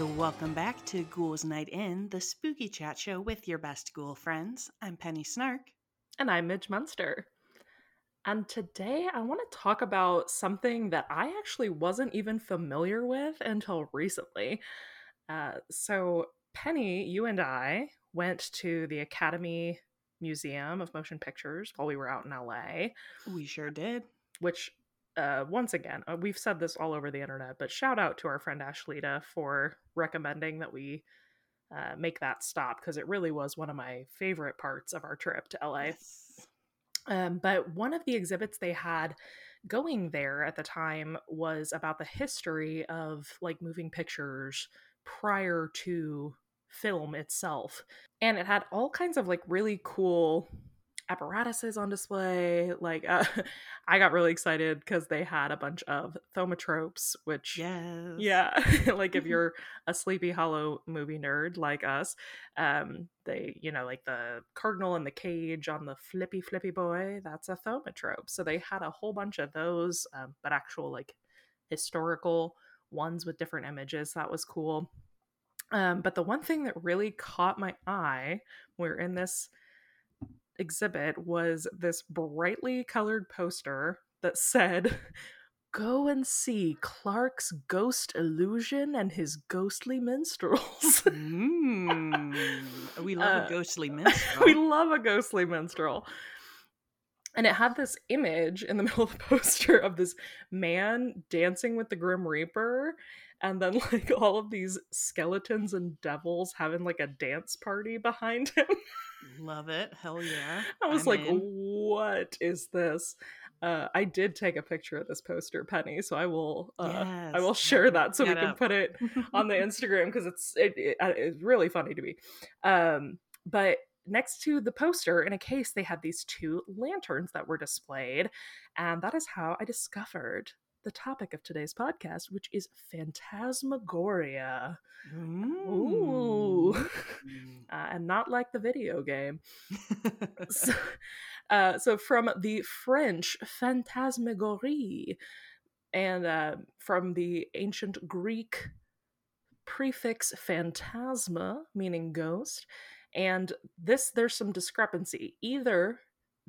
welcome back to Ghouls Night In, the spooky chat show with your best ghoul friends. I'm Penny Snark. And I'm Midge Munster. And today I want to talk about something that I actually wasn't even familiar with until recently. Uh, so, Penny, you and I went to the Academy Museum of Motion Pictures while we were out in LA. We sure did. Which, uh, once again, uh, we've said this all over the internet, but shout out to our friend Ashlita for recommending that we uh, make that stop because it really was one of my favorite parts of our trip to LA. Yes. Um, but one of the exhibits they had going there at the time was about the history of like moving pictures prior to film itself. And it had all kinds of like really cool apparatuses on display. Like, uh, I got really excited because they had a bunch of thaumatropes, which, yes. yeah, like if you're a Sleepy Hollow movie nerd like us, um, they, you know, like the cardinal in the cage on the flippy flippy boy, that's a thaumatrope. So they had a whole bunch of those, um, but actual like historical ones with different images. That was cool. Um, but the one thing that really caught my eye, we're in this exhibit, was this brightly colored poster that said, Go and see Clark's ghost illusion and his ghostly minstrels. mm, we love uh, a ghostly minstrel. we love a ghostly minstrel. And it had this image in the middle of the poster of this man dancing with the Grim Reaper and then like all of these skeletons and devils having like a dance party behind him. Love it. Hell yeah. I was I'm like, in. what is this? Uh, I did take a picture of this poster, Penny, so I will uh, yes. I will share that so we can up. put it on the Instagram because it's it, it, uh, it's really funny to me. Um, but next to the poster in a case, they had these two lanterns that were displayed, and that is how I discovered the topic of today's podcast, which is phantasmagoria. Mm. Ooh. Mm. uh, and not like the video game. so, uh, so, from the French phantasmagorie, and uh, from the ancient Greek prefix phantasma, meaning ghost, and this there's some discrepancy. Either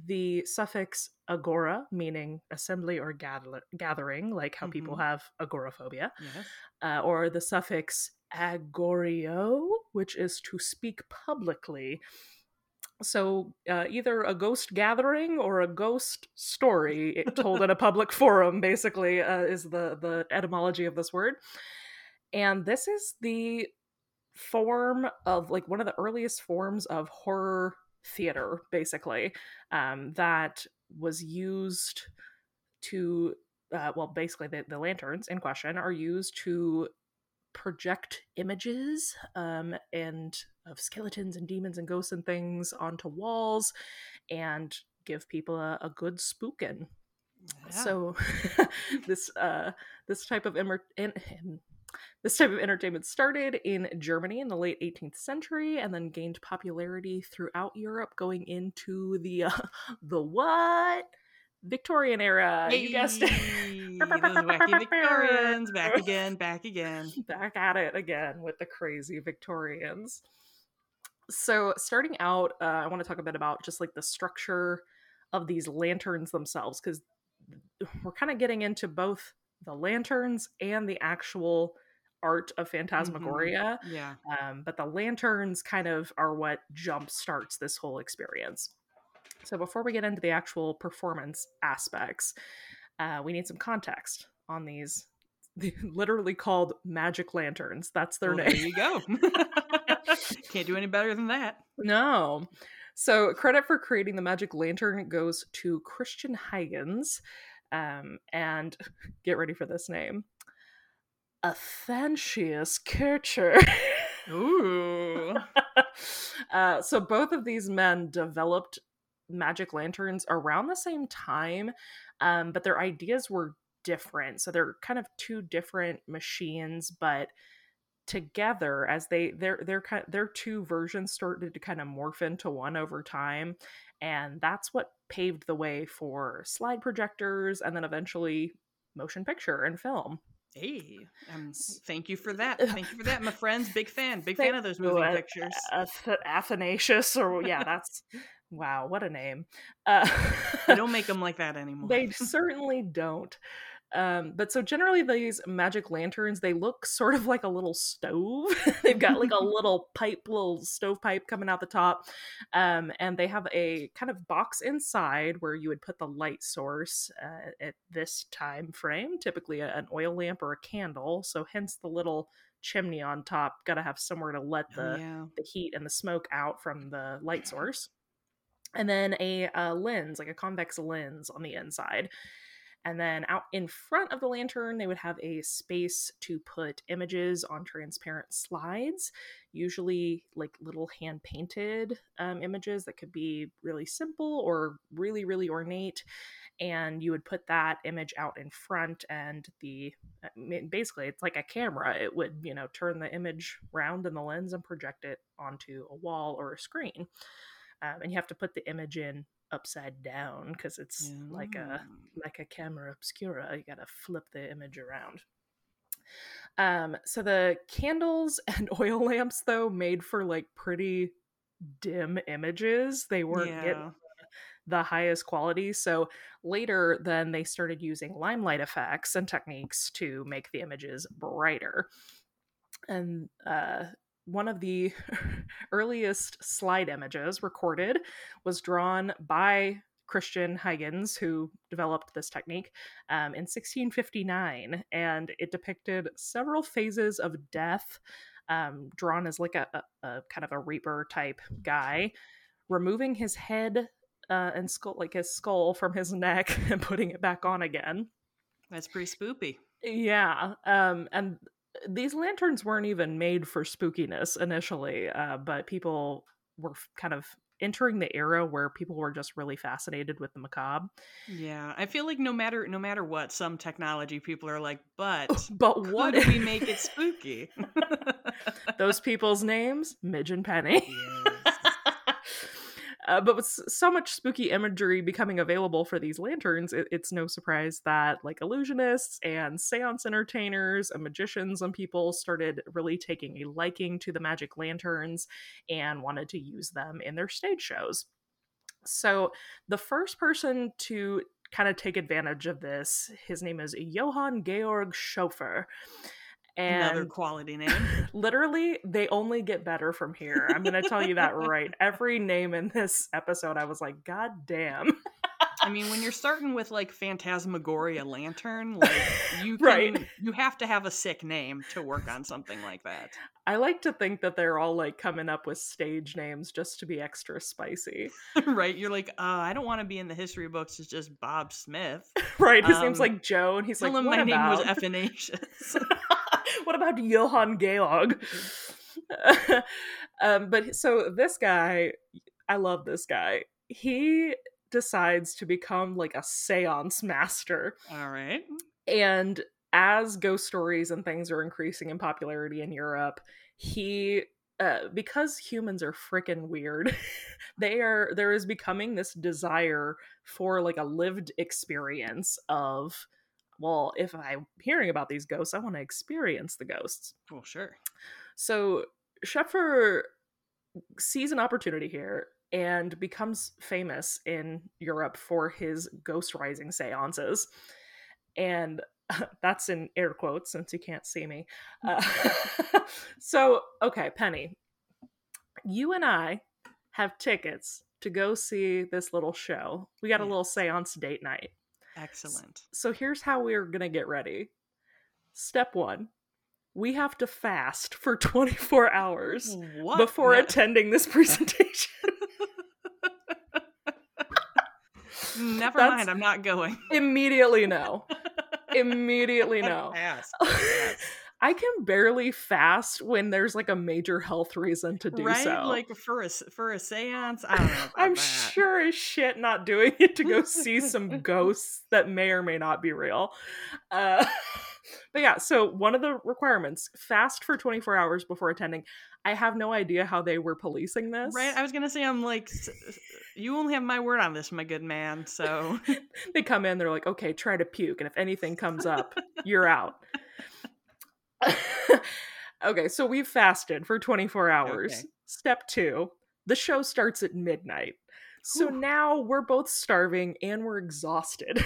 the suffix agora, meaning assembly or gather- gathering, like how mm-hmm. people have agoraphobia, yes. uh, or the suffix agorio, which is to speak publicly. So uh, either a ghost gathering or a ghost story told in a public forum, basically, uh, is the the etymology of this word. And this is the form of like one of the earliest forms of horror theater, basically, um, that was used to, uh, well, basically, the, the lanterns in question are used to project images um, and of skeletons and demons and ghosts and things onto walls and give people a, a good spookin. Yeah. So this uh, this type of immer- in, in, this type of entertainment started in Germany in the late 18th century and then gained popularity throughout Europe going into the uh, the what? Victorian era. Hey, you guessed it. Those wacky Victorians back again, back again. Back at it again with the crazy Victorians. So, starting out, uh, I want to talk a bit about just like the structure of these lanterns themselves because we're kind of getting into both the lanterns and the actual art of mm-hmm. phantasmagoria. Mm-hmm. Yeah. Um, but the lanterns kind of are what jump starts this whole experience. So before we get into the actual performance aspects, uh, we need some context on these. literally called magic lanterns. That's their well, name. There you go. Can't do any better than that. No. So credit for creating the magic lantern goes to Christian Huygens. Um, and get ready for this name. Athanasius Kircher. Ooh. uh, so both of these men developed magic lanterns around the same time, um, but their ideas were different. So they're kind of two different machines, but together as they their their kind their two versions started to kind of morph into one over time and that's what paved the way for slide projectors and then eventually motion picture and film Hey, um, thank you for that. Thank you for that, my friends. Big fan. Big fan of those moving uh, pictures. Uh, Athanasius, or yeah, that's wow, what a name. Uh, they don't make them like that anymore. they certainly don't. Um, but so generally these magic lanterns, they look sort of like a little stove. They've got like a little pipe, little stovepipe coming out the top. Um, and they have a kind of box inside where you would put the light source uh, at this time frame, typically a, an oil lamp or a candle. So hence the little chimney on top. Got to have somewhere to let oh, the, oh, yeah. the heat and the smoke out from the light source. And then a, a lens, like a convex lens on the inside. And then out in front of the lantern, they would have a space to put images on transparent slides, usually like little hand painted um, images that could be really simple or really, really ornate. And you would put that image out in front, and the uh, basically it's like a camera. It would, you know, turn the image round in the lens and project it onto a wall or a screen. Um, and you have to put the image in upside down because it's yeah. like a like a camera obscura. You gotta flip the image around. Um, so the candles and oil lamps though made for like pretty dim images. They weren't yeah. getting the highest quality. So later then they started using limelight effects and techniques to make the images brighter. And uh one of the earliest slide images recorded was drawn by Christian Huygens, who developed this technique um, in 1659, and it depicted several phases of death, um, drawn as like a, a, a, kind of a reaper type guy, removing his head uh, and skull, like his skull, from his neck and putting it back on again. That's pretty spoopy. Yeah, um, and these lanterns weren't even made for spookiness initially, uh, but people were kind of entering the era where people were just really fascinated with the macabre. Yeah, I feel like no matter no matter what, some technology people are like, but but what do we make it spooky? Those people's names, Midge and Penny. Yes. Uh, but with so much spooky imagery becoming available for these lanterns, it, it's no surprise that like illusionists and seance entertainers and magicians and people started really taking a liking to the magic lanterns and wanted to use them in their stage shows. So the first person to kind of take advantage of this, his name is Johann Georg Schoeffer and Another quality name. literally, they only get better from here. I'm going to tell you that right. Every name in this episode, I was like, God damn. I mean, when you're starting with like Phantasmagoria Lantern, like you can, right. you have to have a sick name to work on something like that. I like to think that they're all like coming up with stage names just to be extra spicy. right? You're like, uh, I don't want to be in the history books as just Bob Smith. right. His um, name's like Joe, and he's like, my about? name was Athanasius what about Johann Georg? um, but so this guy, I love this guy. He decides to become like a seance master. All right. And as ghost stories and things are increasing in popularity in Europe, he uh, because humans are freaking weird, they are there is becoming this desire for like a lived experience of well, if I'm hearing about these ghosts, I want to experience the ghosts. Well, sure. So Schoeffer sees an opportunity here and becomes famous in Europe for his ghost rising seances. And that's in air quotes since you can't see me. Uh, so, okay, Penny, you and I have tickets to go see this little show. We got a little seance date night. Excellent. So here's how we're going to get ready. Step one we have to fast for 24 hours what? before attending this presentation. Never That's mind, I'm not going. Immediately no. immediately no. I can barely fast when there's like a major health reason to do right? so. Like for a for a séance, I don't know. I'm that. sure as shit not doing it to go see some ghosts that may or may not be real. Uh, but yeah, so one of the requirements: fast for 24 hours before attending. I have no idea how they were policing this. Right? I was gonna say, I'm like, you only have my word on this, my good man. So they come in, they're like, okay, try to puke, and if anything comes up, you're out. okay, so we've fasted for 24 hours. Okay. Step two, the show starts at midnight. So Whew. now we're both starving and we're exhausted.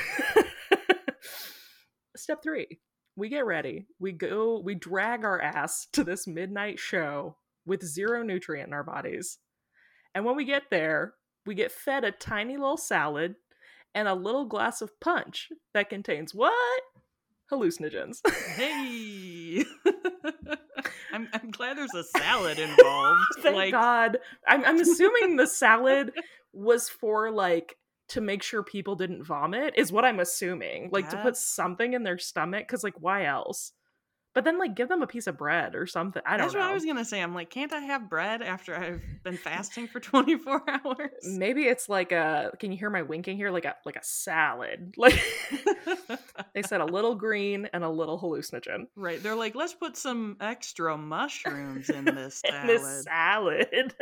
Step three, we get ready. We go, we drag our ass to this midnight show with zero nutrient in our bodies. And when we get there, we get fed a tiny little salad and a little glass of punch that contains what? Hallucinogens. Hey. I'm I'm glad there's a salad involved. Thank like God. I'm, I'm assuming the salad was for like to make sure people didn't vomit, is what I'm assuming. Like to put something in their stomach, because like why else? But then like give them a piece of bread or something. I don't that's know. what I was gonna say. I'm like, can't I have bread after I've been fasting for 24 hours? Maybe it's like a. Can you hear my winking here? Like a like a salad. Like they said, a little green and a little hallucinogen right. They're like, let's put some extra mushrooms in this in salad. this salad.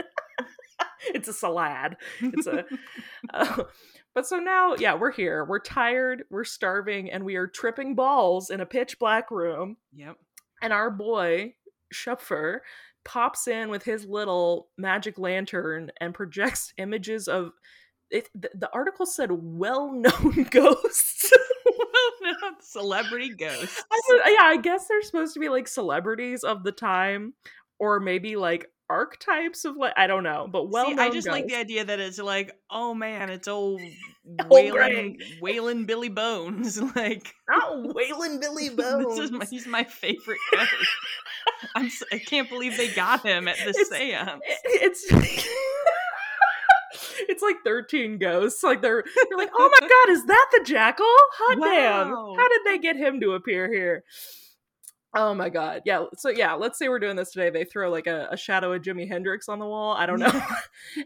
it's a salad. It's a. uh, but so now, yeah, we're here. We're tired. We're starving, and we are tripping balls in a pitch black room. Yep. And our boy Schupfer pops in with his little magic lantern and projects images of. It, the, the article said well-known ghosts. well, no, celebrity ghosts. I yeah, I guess they're supposed to be like celebrities of the time, or maybe like archetypes of like I don't know, but well, See, I just like the idea that it's like, oh man, it's old Waylon, Waylon Billy Bones. like, not Waylon Billy Bones. this is my, he's my favorite ghost. I'm, s- I can't believe they got him at the It's- seance. it's it's like 13 ghosts like they're they're like oh my god is that the jackal hot damn how did they get him to appear here oh my god yeah so yeah let's say we're doing this today they throw like a, a shadow of jimi hendrix on the wall i don't know.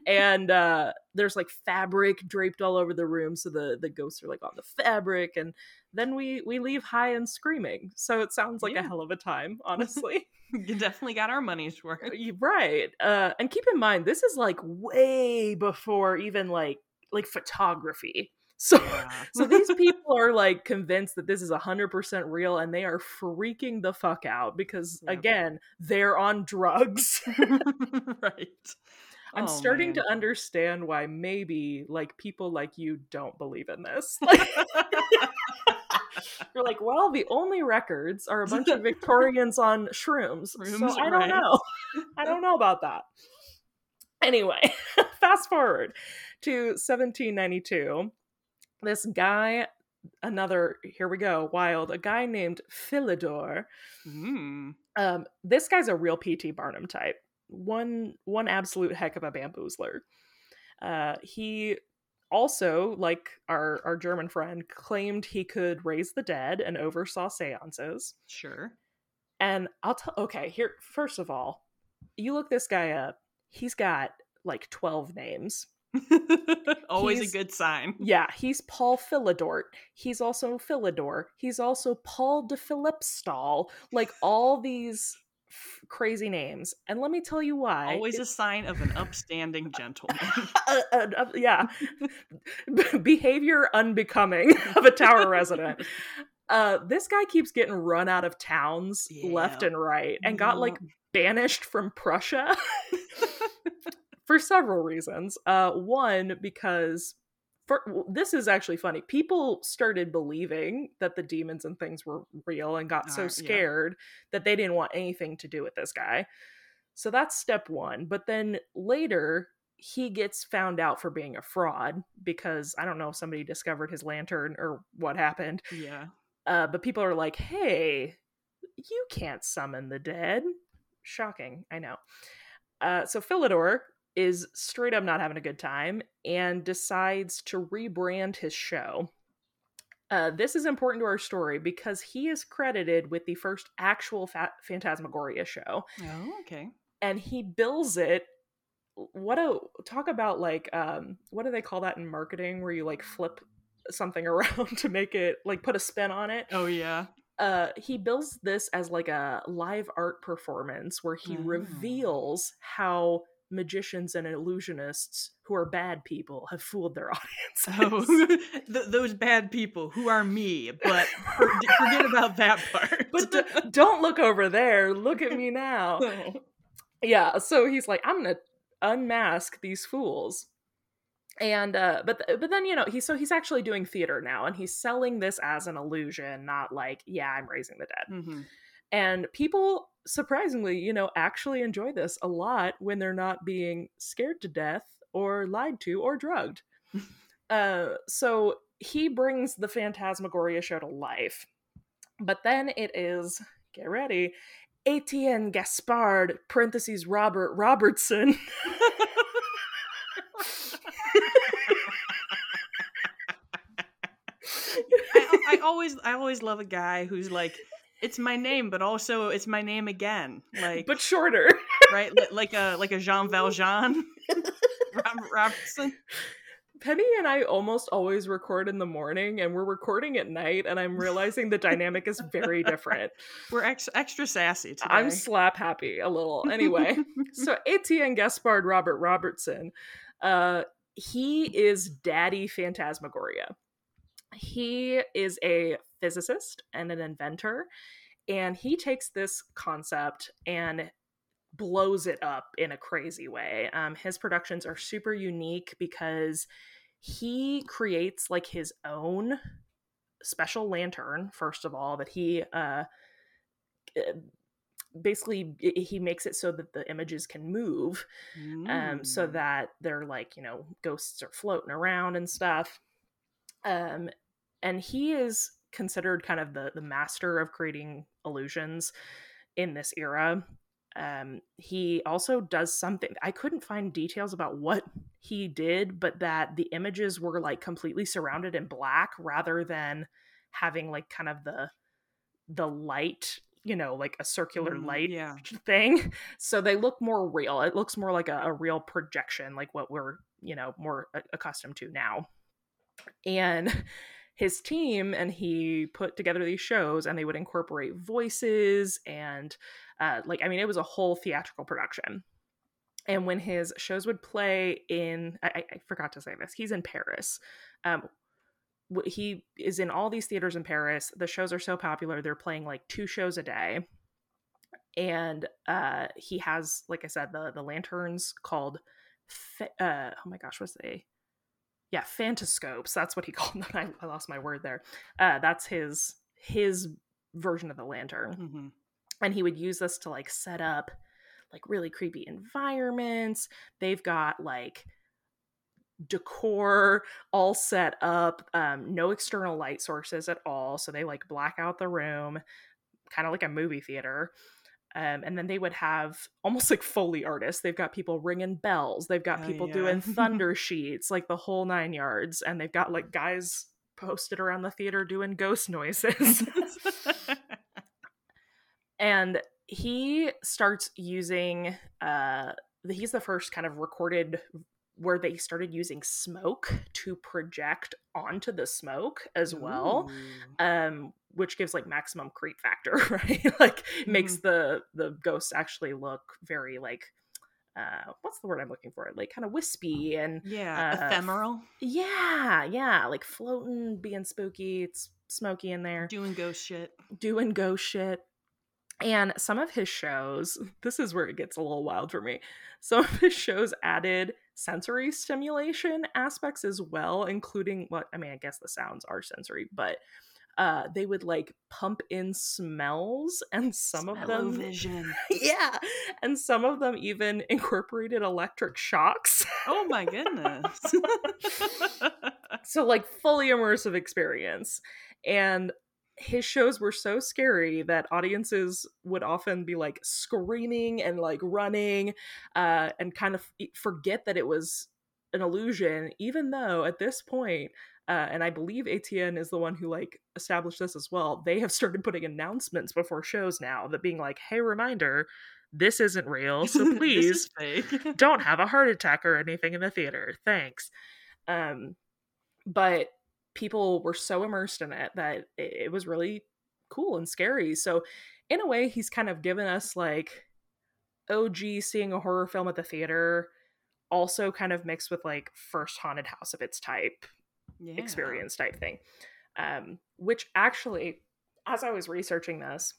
And uh there's like fabric draped all over the room so the the ghosts are like on the fabric and then we we leave high and screaming. So it sounds like Yeah. a hell of a time honestly. You definitely got our money's worth. Right uh and keep in mind this is like way before even like like photography so Yeah. so these people are like convinced that this is 100% real and they are freaking the fuck out because Yep. again they're on drugs right. i'm Oh, starting man. to understand why maybe like people like you don't believe in this like you're like well the only records are a bunch of victorians on shrooms, Shrooms, so i don't right. know i don't know about that anyway fast forward to 1792 this guy another here we go wild a guy named philidor Mm. um this guy's a real pt barnum type one one absolute heck of a bamboozler uh he also like our our german friend claimed he could raise the dead and oversaw seances Sure. and i'll tell okay here first of all you look this guy up he's got like 12 names Always He's- a good sign. yeah he's paul philidort he's also philidor he's also paul de philipsthal like all these f- crazy names. And let me tell you why Always a sign of an upstanding gentleman. uh, uh, uh, yeah. Behavior unbecoming of a tower resident. Uh this guy keeps getting run out of towns left and right and got like banished from prussia for several reasons uh one because for, this is actually funny people started believing that the demons and things were real and got so Uh, yeah. scared that they didn't want anything to do with this guy so that's step one. But then later, he gets found out for being a fraud because I don't know if somebody discovered his lantern or what happened. yeah. Uh, but people are like, hey, you can't summon the dead. Shocking, I know. Uh, so Philidor is straight up not having a good time and decides to rebrand his show. Uh, this is important to our story because he is credited with the first actual fa- Phantasmagoria show Oh, okay. and he bills it what a talk about like um what do they call that in marketing where you like flip something around to make it like put a spin on it Oh, yeah. uh he bills this as like a live art performance where he Oh. reveals how magicians and illusionists who are bad people have fooled their audience. Oh, th- those bad people who are me, but for- forget about that part. but d- don't look over there. Look at me now. Yeah, so he's like, I'm gonna unmask these fools. And uh but th- but then you know he's so he's actually doing theater now and he's selling this as an illusion not like yeah I'm raising the dead. Mhm. And people surprisingly, you know, actually enjoy this a lot when they're not being scared to death or lied to or drugged. uh, so he brings the Phantasmagoria show to life. But then it is, get ready, Etienne Gaspard, parentheses Robert Robertson. I, I always I always love a guy who's like, it's my name, but also it's my name again. Like, but shorter. right, like a like a Jean Valjean, Robert Robertson. Penny and I almost always record in the morning, and we're recording at night, and I'm realizing the dynamic is very different. We're ex- extra sassy today. I'm slap happy a little. Anyway, so Etienne Gaspard Robert Robertson, uh, he is Daddy Phantasmagoria. He is a physicist and an inventor, and he takes this concept and blows it up in a crazy way. Um, his productions are super unique because he creates like his own special lantern, first of all, that he uh, uh, basically he makes it so that the images can move um so Mm. that they're like you know ghosts are floating around and stuff um and he is considered kind of the the master of creating illusions in this era. Um he also does something i couldn't find details about what he did but that the images were like completely surrounded in black rather than having like kind of the the light you know like a circular Mm, light Yeah. thing. So they look more real it looks more like a, a real projection like what we're you know more accustomed to now and his team and he put together these shows and they would incorporate voices and uh, like i mean it was a whole theatrical production. And when his shows would play in i, I- forgot to say this he's in paris. Um, he is in all these theaters in paris. The shows are so popular they're playing like two shows a day. And uh he has like i said the the lanterns called uh oh my gosh what's they yeah phantascopes that's what he called them. I, I lost my word there. Uh that's his his version of the lantern. Hmm and he would use this to like set up like really creepy environments. They've got like decor all set up um no external light sources at all. So they like black out the room kind of like a movie theater um, and then they would have almost like foley artists. They've got people ringing bells. They've got Oh, people yeah. doing thunder sheets like the whole nine yards and they've got like guys posted around the theater doing ghost noises. And he starts using uh he's the first kind of recorded where they started using smoke to project onto the smoke as well Ooh. um which gives like maximum creep factor right like makes Mm-hmm. the the ghosts actually look very like uh what's the word i'm looking for like kind of wispy and Yeah, uh, ephemeral, yeah yeah like floating being spooky it's smoky in there doing ghost shit. doing ghost shit. And some of his shows, this is where it gets a little wild for me. Some of his shows added sensory stimulation aspects as well, including what I mean, I guess the sounds are sensory, but uh they would like pump in smells and some of them Smell-o-vision. yeah and some of them even incorporated electric shocks Oh my goodness. so like fully immersive experience and his shows were so scary that audiences would often be like screaming and like running uh, and kind of forget that it was an illusion even though at this point uh, and i believe Etienne is the one who like established this as well they have started putting announcements before shows now that being like hey reminder this isn't real so please don't have a heart attack or anything in the theater. Thanks. Um, but people were so immersed in it that it, was really cool and scary. So, in a way, he's kind of given us like OG seeing a horror film at the theater, also kind of mixed with like first haunted house of its type yeah. experience type thing. Um, which actually, as I was researching this,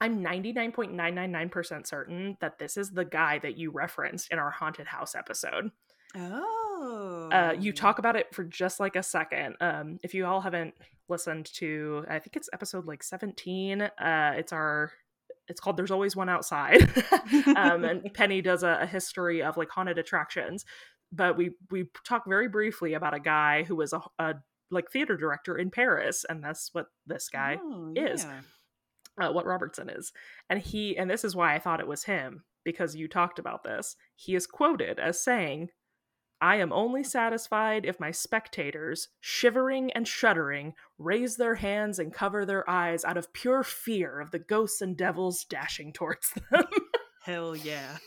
I'm 99.999% certain that this is the guy that you referenced in our haunted house episode. Oh. Uh, you talk about it for just like a second. Um, if you all haven't listened to, I think it's episode like 17. Uh, it's our, it's called "There's Always One Outside," um, and Penny does a, a history of like haunted attractions. But we we talk very briefly about a guy who was a, a like theater director in Paris, and that's what this guy Oh, is. yeah. uh, what Robertson is. And he, and this is why I thought it was him, because you talked about this. He is quoted as saying, I am only satisfied if my spectators, shivering and shuddering, raise their hands and cover their eyes out of pure fear of the ghosts and devils dashing towards them. Hell yeah.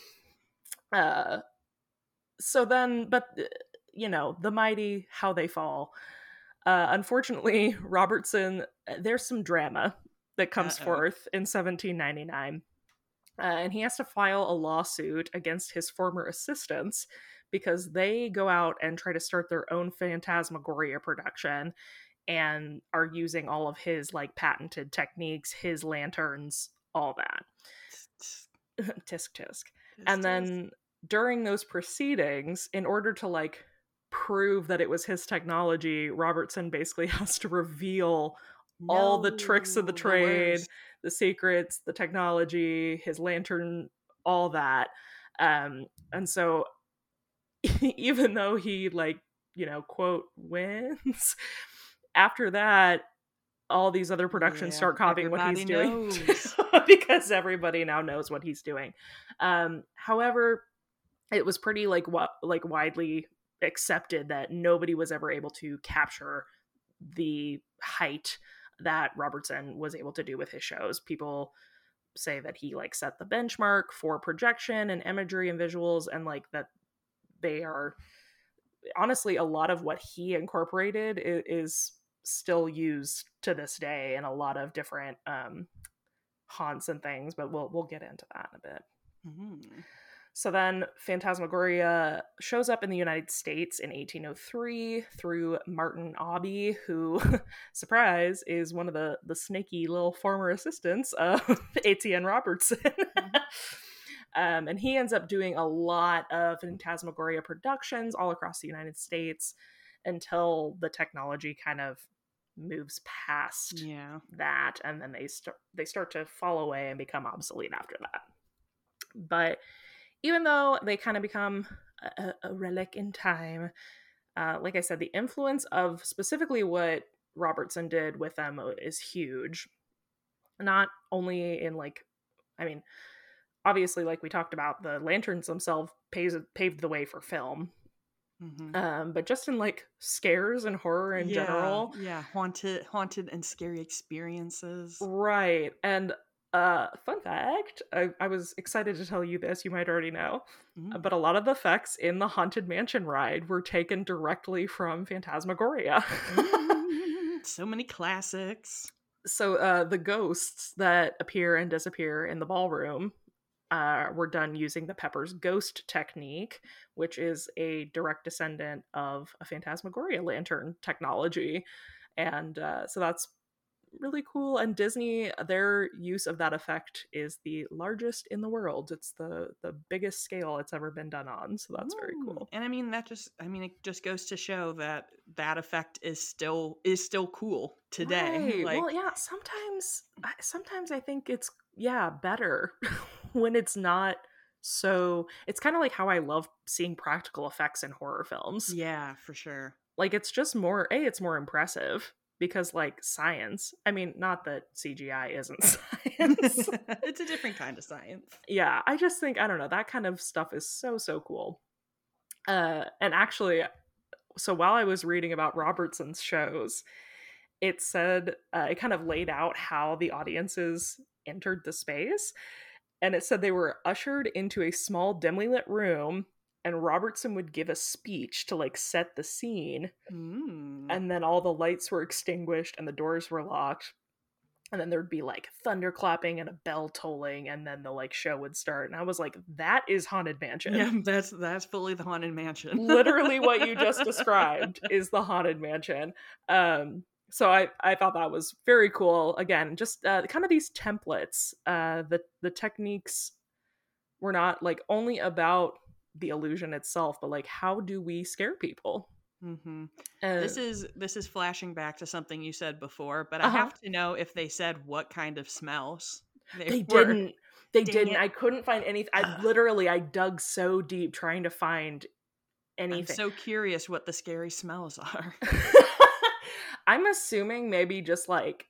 uh, so then, but, uh, you know, the mighty, how they fall. Uh, unfortunately, Robertson, uh, there's some drama that comes Uh-oh. forth in 1799. Uh, and he has to file a lawsuit against his former assistants because they go out and try to start their own Phantasmagoria production and are using all of his like patented techniques, his lanterns, all that. tisk tisk and then during those proceedings in order to like prove that it was his technology robertson basically has to reveal all the tricks of the trade worst. the secrets the technology his lantern all that um and so even though he like you know quote wins after that all these other productions Yeah, start copying what he's doing because everybody now knows what he's doing um however it was pretty like what like widely accepted that nobody was ever able to capture the height that Robertson was able to do with his shows. People say that he like set the benchmark for projection and imagery and visuals and like that they are honestly a lot of what he incorporated is, is still used to this day in a lot of different um haunts and things but we'll we'll get into that in a bit Mhm. so then Phantasmagoria shows up in the United States in 1803 through Martin Aubie, who, surprise, is one of the, the snaky little former assistants of Etienne Robertson. um, and he ends up doing a lot of Phantasmagoria productions all across the United States until the technology kind of moves past Yeah. that and then they start they start to fall away and become obsolete after that but even though they kind of become a, a- a relic in time uh, like i said the influence of specifically what robertson did with them is huge not only in like i mean obviously like we talked about the lanterns themselves pays, paved the way for film Mhm. um, but just in like scares and horror in Yeah, general Yeah, haunted, haunted and scary experiences. Right. And uh fun fact, I, I was excited to tell you this, you might already know. Mm. But a lot of the effects in the Haunted Mansion ride were taken directly from Phantasmagoria. Mm, so many classics. so uh the ghosts that appear and disappear in the ballroom uh, were done using the Pepper's ghost technique, which is a direct descendant of a Phantasmagoria lantern technology. And uh, so that's really cool. And Disney, their use of that effect is the largest in the world. It's the the biggest scale it's ever been done on. So that's very Mm, cool. And I mean that just I mean it just goes to show that that effect is still is still cool today. Right. Like well, yeah. Sometimes, I- sometimes I think it's yeah better when it's not so. It's kind of like how I love seeing practical effects in horror films. yeah, for sure. Like it's just more a. It's more impressive because like science. I mean, not that CGI isn't science. it's a different kind of science. yeah, I just think I don't know that kind of stuff is so so cool. Uh, and actually, so while I was reading about Robertson's shows, it said uh, it kind of laid out how the audiences entered the space, and it said they were ushered into a small dimly lit room, and Robertson would give a speech to like set the scene, Mm. and then all the lights were extinguished and the doors were locked. and then there'd be like thunder clapping and a bell tolling and then the like show would start and i was like that is haunted mansion Yeah, that's that's fully the haunted mansion. literally what you just described is the haunted mansion um so i i thought that was very cool again just uh, kind of these templates uh the the techniques were not like only about the illusion itself but like how do we scare people hmm uh, This is this is flashing back to something you said before, but Uh-huh. I have to know if they said what kind of smells they were. didn't they Dang didn't it. i couldn't find anything i literally i dug so deep trying to find I'm anything so curious what the scary smells are. I'm assuming maybe just like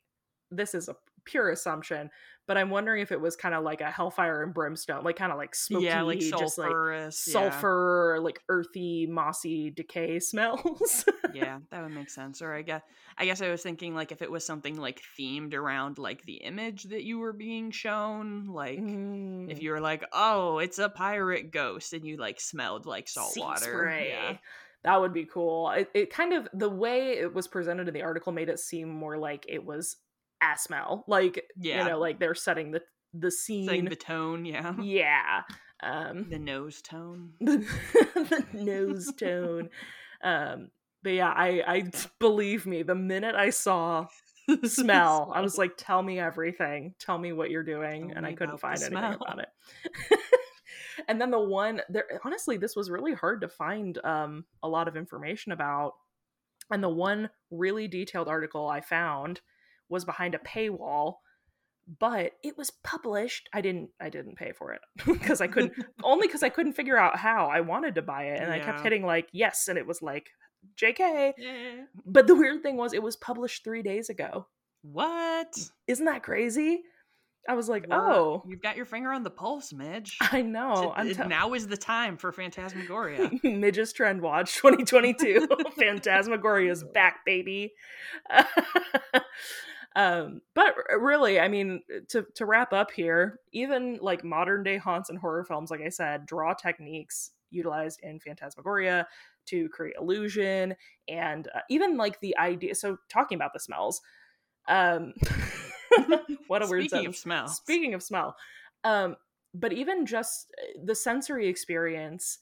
this is a pure assumption, but I'm wondering if it was kind of like a hellfire and brimstone, like kind of like smoky, yeah, like just like sulfurous. yeah. sulfur, like earthy, mossy decay smells. yeah, that would make sense. Or I guess I guess I was thinking like if it was something like themed around like the image that you were being shown, like Mm. if you were like, oh, it's a pirate ghost, and you like smelled like salt Sea water. spray. Yeah. That would be cool. It, it kind of the way it was presented in the article made it seem more like it was a smell, like Yeah. you know, like they're setting the the scene. Setting the tone, yeah. yeah, um, The nose tone. the, the nose tone. Um, but yeah, I, I believe me. The minute I saw smell, I was like, "Tell me everything. Tell me what you're doing," Tell and I couldn't find anything smell. about it. And then the one there, honestly, this was really hard to find um, a lot of information about. And the one really detailed article I found was behind a paywall but it was published i didn't i didn't pay for it because i couldn't only because i couldn't figure out how i wanted to buy it and i kept hitting like yes and it was like jk Yeah. but the weird thing was it was published three days ago What? isn't that crazy i was like We're- oh you've got your finger on the pulse, Midge. i know T- it- tell- now is the time for Phantasmagoria. Midge's Trend Watch 2022. Phantasmagoria is back, baby. um, but really, I mean, to to wrap up here, even like modern day haunts and horror films, like I said, draw techniques utilized in Phantasmagoria to create illusion, and uh, even like the idea. So, talking about the smells, um, what a weird Speaking of smell. Speaking of smell, um, but even just uh, the sensory experience,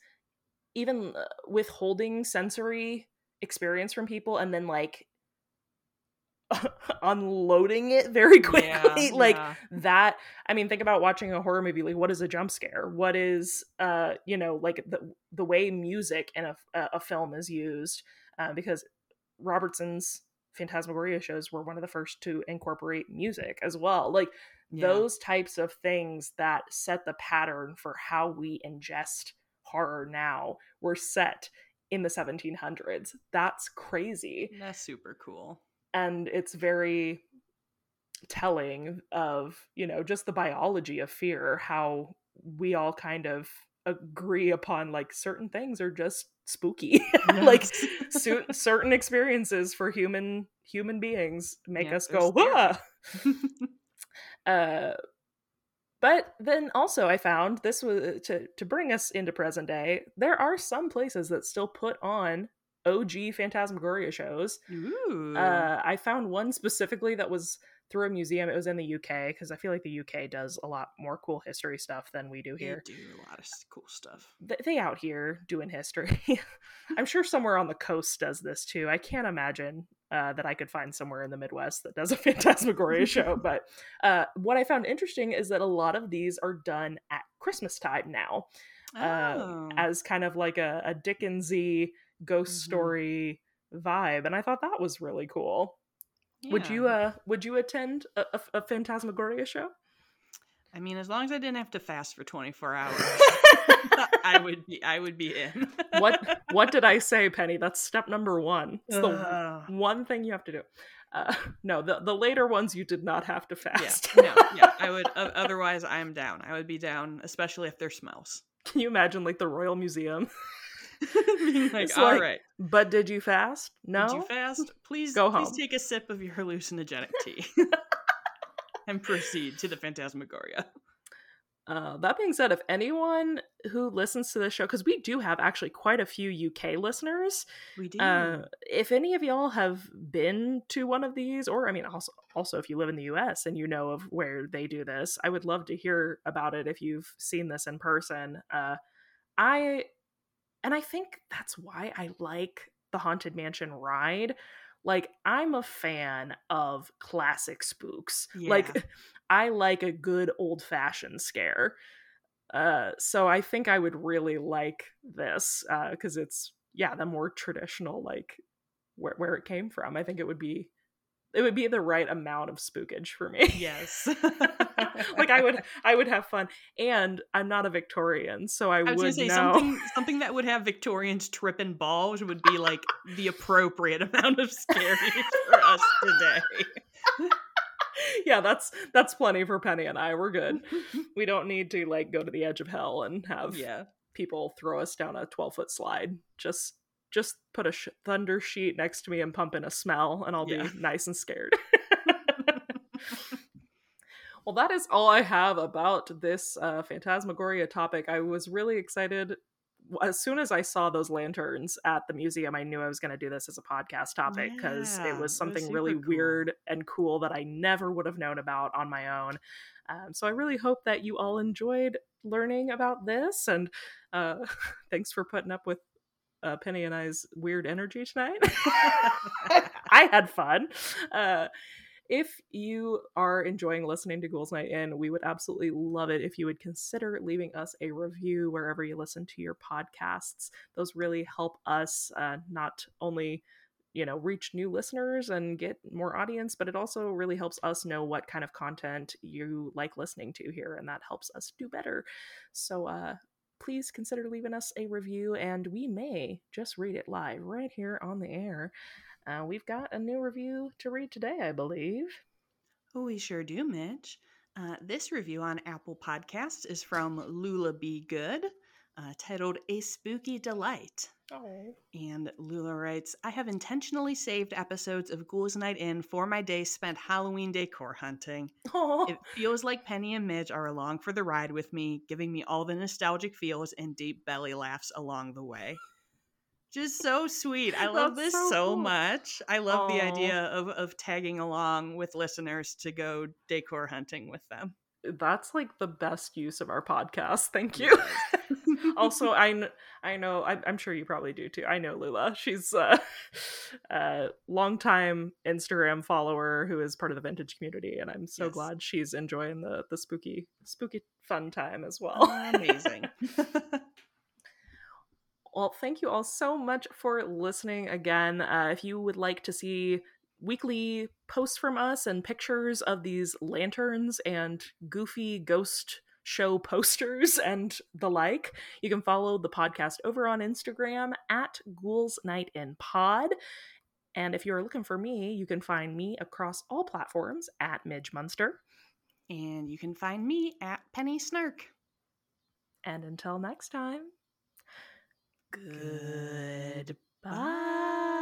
even uh, withholding sensory experience from people and then like unloading it very quickly, Yeah, like yeah. that. I mean, think about watching a horror movie. Like, what is a jump scare? What is, uh, you know, like the the way music in a a, a film is used, uh, because Robertson's Phantasmagoria shows were one of the first to incorporate music as well. Like Yeah. those types of things that set the pattern for how we ingest horror now were set in the 1700s. That's crazy. That's super cool. And it's very telling of, you know, just the biology of fear, how we all kind of agree upon like certain things are just spooky. like Yes. cer- certain experiences for human human beings make Yeah, us go uh but then also i found this was to to bring us into present day there are some places that still put on og phantasmagoria shows uh i found one specifically that was through a museum it was in the uk because i feel like the uk does a lot more cool history stuff than we do here. They do a lot of cool stuff. Th- they out here doing history. I'm sure somewhere on the coast does this too. I can't imagine uh, that I could find somewhere in the Midwest that does a Phantasmagoria show. But uh, what I found interesting is that a lot of these are done at Christmas time now, uh, Oh. as kind of like a, a Dickensy ghost Mhm. story vibe, and I thought that was really cool. Would you uh would you attend a, a, a Phantasmagoria show? I mean, as long as I didn't have to fast for 24 hours, I would be. I would be in. what what did I say, Penny? That's step number one. It's the Ugh. one thing you have to do. Uh, no, the the later ones you did not have to fast. Yeah, no, yeah. I would. o- otherwise, I'm down. I would be down, especially if there's smells. Can you imagine like the Royal Museum? Being like, all like, right, But did you fast? No. did you fast? Please, Go home. please take a sip of your hallucinogenic tea, and proceed to the Phantasmagoria. Uh, that being said, if anyone who listens to this show, because we do have actually quite a few UK listeners, We do. uh, if any of y'all have been to one of these, or I mean, also also if you live in the US and you know of where they do this, I would love to hear about it if you've seen this in person. Uh, I and I think that's why I like the Haunted Mansion ride. Like I'm a fan of classic spooks. Yeah. Like I like a good old fashioned scare. Uh, so I think I would really like this because it's yeah the more traditional like where where it came from. I think it would be it would be the right amount of spookage for me. yes. like I would I would have fun, and I'm not a Victorian, so I, I would say know. something something that would have Victorians tripping balls would be like the appropriate amount of scary for us today. yeah, that's that's plenty for Penny and I. We're good. We don't need to like go to the edge of hell and have yeah. people throw us down a 12 foot slide. Just just put a sh- thunder sheet next to me and pump in a smell, and I'll Yeah. be nice and scared. well, that is all I have about this uh, Phantasmagoria topic. I was really excited. As soon as I saw those lanterns at the museum, I knew I was going to do this as a podcast topic because Yeah, it it was was something really cool. weird and cool that I never would have known about on my own. Um, so I really hope that you all enjoyed learning about this, and uh, thanks for putting up with uh, Penny and I's weird energy tonight. I had fun. Uh, if you are enjoying listening to Ghouls Night In, we would absolutely love it if you would consider leaving us a review wherever you listen to your podcasts. Those really help us uh, not only you know reach new listeners and get more audience but it also really helps us know what kind of content you like listening to here and that helps us do better so uh please consider leaving us a review and we may just read it live right here on the air uh, we've got a new review to read today i believe Oh, we sure do, Midge. Uh, this review on Apple Podcasts is from Lula Be Good, uh, titled A Spooky Delight. Oh And Lula writes, I have intentionally saved episodes of Ghouls Night In for my day spent Halloween decor hunting. It feels like Penny and Midge are along for the ride with me, giving me all the nostalgic feels and deep belly laughs along the way. Just so sweet. I love this so so, cool. much. I love the idea of, of tagging along with listeners to go decor hunting with them. that's like the best use of our podcast thank you also i kn- i know I'm, I'm sure you probably do too i know lula she's uh, a longtime instagram follower who is part of the vintage community and i'm so Yes. glad she's enjoying the the spooky spooky fun time as well Amazing. Well, thank you all so much for listening again. Uh, if you would like to see weekly posts from us and pictures of these lanterns and goofy ghost show posters and the like, you can follow the podcast over on Instagram at Ghouls Night in Pod. And if you're looking for me, you can find me across all platforms at Midge Munster. and you can find me at Penny Snark. And until next time, Goodbye. bye.